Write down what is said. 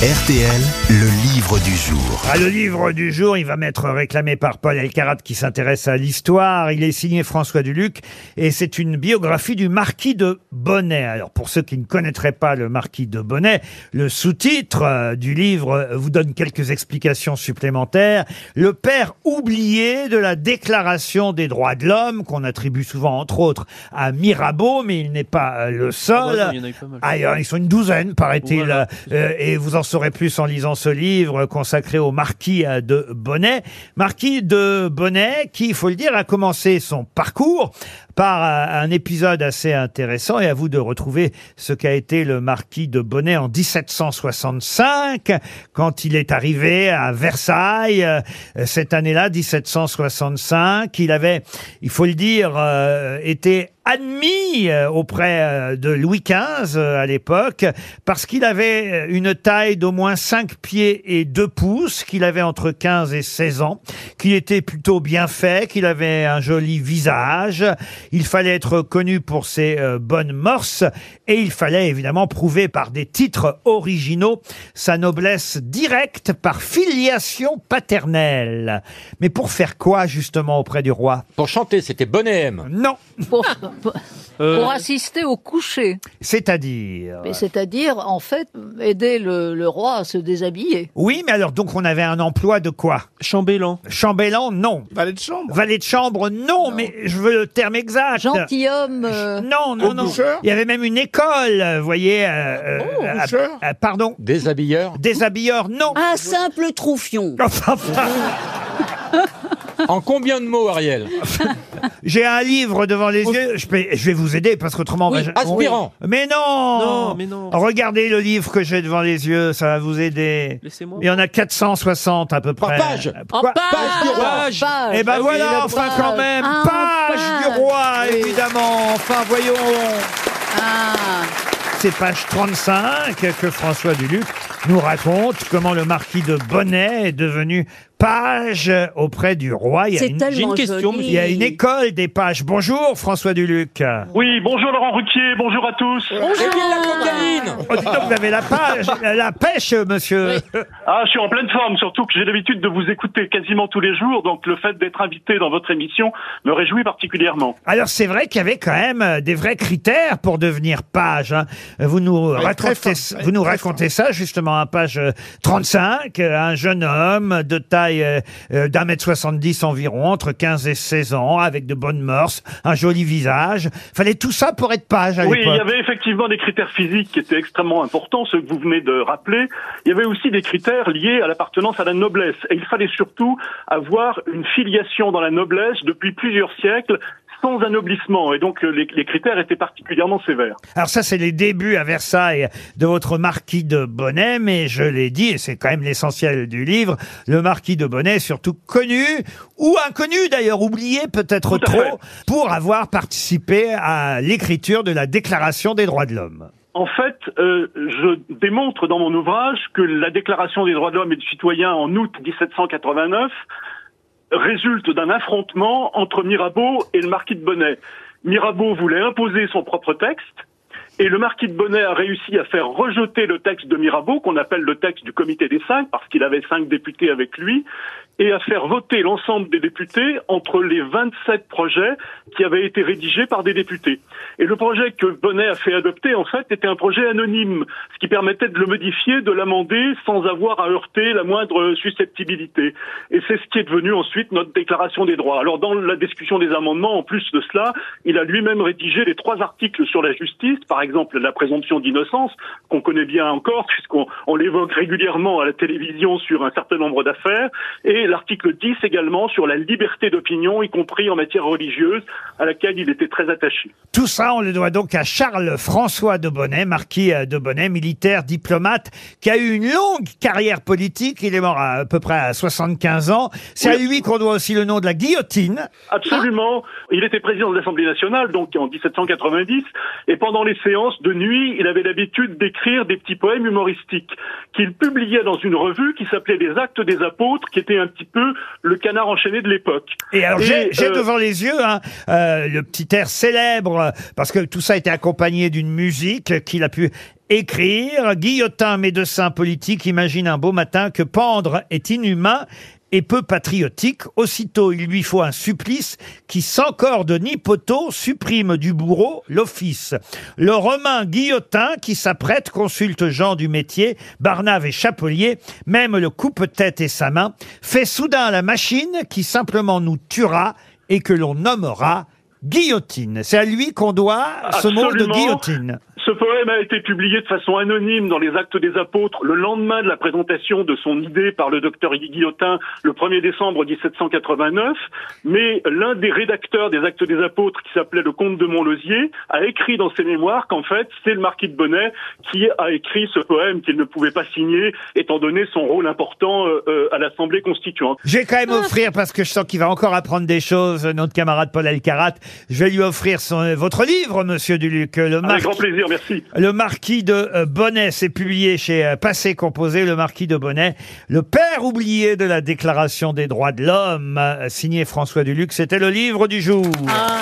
RTL, le livre du jour. Ah, le livre du jour, il va m'être réclamé par Paul Elkarat qui s'intéresse à l'histoire. Il est signé François Duluc et c'est une biographie du marquis de Bonnet. Alors pour ceux qui ne connaîtraient pas le marquis de Bonnet, le sous-titre euh, du livre euh, vous donne quelques explications supplémentaires. Le père oublié de la déclaration des droits de l'homme qu'on attribue souvent entre autres à Mirabeau, mais il n'est pas euh, le seul. bah non, il y en a eu pas mal. Ah, il y en- ils sont une douzaine, paraît-il. Voilà. Euh, et vous en saurez plus en lisant ce livre consacré au marquis euh, de Bonnet. Marquis de Bonnet, qui, il faut le dire, a commencé son parcours par un épisode assez intéressant et à vous de retrouver ce qu'a été le marquis de Bonnet en 1765 quand il est arrivé à Versailles euh, cette année-là 1765 il avait il faut le dire euh, été admis euh, auprès euh, de Louis XV à l'époque parce qu'il avait une taille d'au moins 5 pieds et 2 pouces, qu'il avait entre 15 et 16 ans, qu'il était plutôt bien fait, qu'il avait un joli visage, il fallait être connu pour ses euh, bonnes morses et il fallait évidemment prouver par des titres originaux sa noblesse directe par filiation paternelle. Mais pour faire quoi justement auprès du roi? Pour chanter, c'était Bonnet M. Non, pour, pour- Euh, pour assister au coucher. c'est-à-dire Mais C'est-à-dire, en fait, aider le, le roi à se déshabiller. Oui, mais alors donc on avait un emploi de quoi? Chambellan. Chambellan, non. Valet de chambre. Valet de chambre, non, mais je veux le terme exact. Gentilhomme. euh, Non, non, non. boucheur Il y avait même une école, vous voyez. euh, euh, Oh, euh, boucheur euh, pardon, Déshabilleur. déshabilleur, non. Un simple troufion. Enfin, enfin, En combien de mots, Ariel J'ai un livre devant les yeux. Je, peux- je vais vous aider parce qu'autrement, on Oui, va- aspirant. Mais non. Non, mais non. Regardez le livre que j'ai devant les yeux, ça va vous aider. Laissez-moi. Il y en a 460 à peu Par près. page. en Quoi page. Eh ben Ah oui, voilà, la enfin page. quand même, Ah, page page. du roi, Oui. évidemment. Enfin, voyons. Ah, C'est page 35 que François Duluc nous raconte comment le marquis de Bonnet est devenu page auprès du roi. Il y a, c'est une, tellement j'ai une question, joli. il y a une école des pages. Bonjour François Duluc. Oui, bonjour Laurent Ruquier, bonjour à tous. Cocaïne Oh, donc, vous avez la page, la pêche, monsieur. Ah, je suis en pleine forme, surtout que j'ai l'habitude de vous écouter quasiment tous les jours, donc le fait d'être invité dans votre émission me réjouit particulièrement. Alors c'est vrai qu'il y avait quand même euh, des vrais critères pour devenir page. hein. Vous nous très racontez, fin, vous nous très racontez ça justement à page euh, 35. euh, Un jeune homme de taille euh, euh, d'un mètre 70 environ, entre 15 et 16 ans, avec de bonnes mœurs, un joli visage. Fallait tout ça pour être page à Oui, il y avait effectivement des critères physiques qui étaient extrêmement importants, ceux que vous venez de rappeler. Il y avait aussi des critères liés à l'appartenance à la noblesse. Et il fallait surtout avoir une filiation dans la noblesse depuis plusieurs siècles sans anoblissement. Et donc euh, les, les critères étaient particulièrement sévères. Alors ça, c'est les débuts à Versailles de votre marquis de Bonnet, mais je l'ai dit, et c'est quand même l'essentiel du livre, le marquis de Bonnet est surtout connu, ou inconnu d'ailleurs, oublié peut-être trop, fait. pour avoir participé à l'écriture de la Déclaration des droits de l'homme. En fait, euh, je démontre dans mon ouvrage que la Déclaration des droits de l'homme et du citoyen en août 1789 résulte d'un affrontement entre Mirabeau et le marquis de Bonnet. Mirabeau voulait imposer son propre texte et le marquis de Bonnet a réussi à faire rejeter le texte de Mirabeau, qu'on appelle le texte du comité des cinq, parce qu'il avait cinq députés avec lui, et à faire voter l'ensemble des députés entre les 27 projets qui avaient été rédigés par des députés. Et le projet que Bonnet a fait adopter, en fait, était un projet anonyme, ce qui permettait de le modifier, de l'amender, sans avoir à heurter la moindre susceptibilité. Et c'est ce qui est devenu ensuite notre déclaration des droits. Alors, dans la discussion des amendements, en plus de cela, il a lui-même rédigé les trois articles sur la justice, par exemple la présomption d'innocence, qu'on connaît bien encore, puisqu'on on l'évoque régulièrement à la télévision sur un certain nombre d'affaires, l'article 10 également sur la liberté d'opinion, y compris en matière religieuse, à laquelle il était très attaché. Tout ça, on le doit donc à Charles-François de Bonnet, marquis euh, de Bonnet, militaire, diplomate, qui a eu une longue carrière politique. Il est mort à, à peu près à 75 ans. C'est à lui qu'on doit aussi le nom de la guillotine. Absolument. Il était président de l'Assemblée nationale, donc en 1790, et pendant les séances de nuit, il avait l'habitude d'écrire des petits poèmes humoristiques qu'il publiait dans une revue qui s'appelait Les Actes des Apôtres, qui était un petit peu le canard enchaîné de l'époque. Et alors, j'ai j'ai euh, devant les yeux hein, euh, le petit air célèbre, euh, parce que tout ça a été accompagné d'une musique qu'il a pu écrire. Guillotin, médecin politique, imagine un beau matin que pendre est inhumain et peu patriotique. Aussitôt, il lui faut un supplice qui, sans corde ni poteau, supprime du bourreau l'office. Le Romain Guillotin, qui s'apprête, consulte gens du métier, Barnave et Chapelier, même le coupe-tête et sa main, fait soudain la machine qui simplement nous tuera et que l'on nommera guillotine. C'est à lui qu'on doit ce mot de guillotine. Ce poème a été publié de façon anonyme dans les Actes des Apôtres le lendemain de la présentation de son idée par le docteur Guillotin le 1er décembre 1789. Mais l'un des rédacteurs des Actes des Apôtres, qui s'appelait le comte de Montlosier, a écrit dans ses mémoires qu'en fait, c'est le marquis de Bonnet qui a écrit ce poème qu'il ne pouvait pas signer, étant donné son rôle important euh, euh, à l'Assemblée constituante. Je vais quand même offrir, parce que je sens qu'il va encore apprendre des choses, notre camarade Paul Alcarat, je vais lui offrir son, votre livre, monsieur Duluc, le Avec marquis, grand plaisir, merci. Le marquis de euh, Bonnet. C'est publié chez euh, Passé Composé, le marquis de Bonnet, le père oublié de la Déclaration des droits de l'homme, euh, signé François Duluc. C'était le livre du jour. Ah.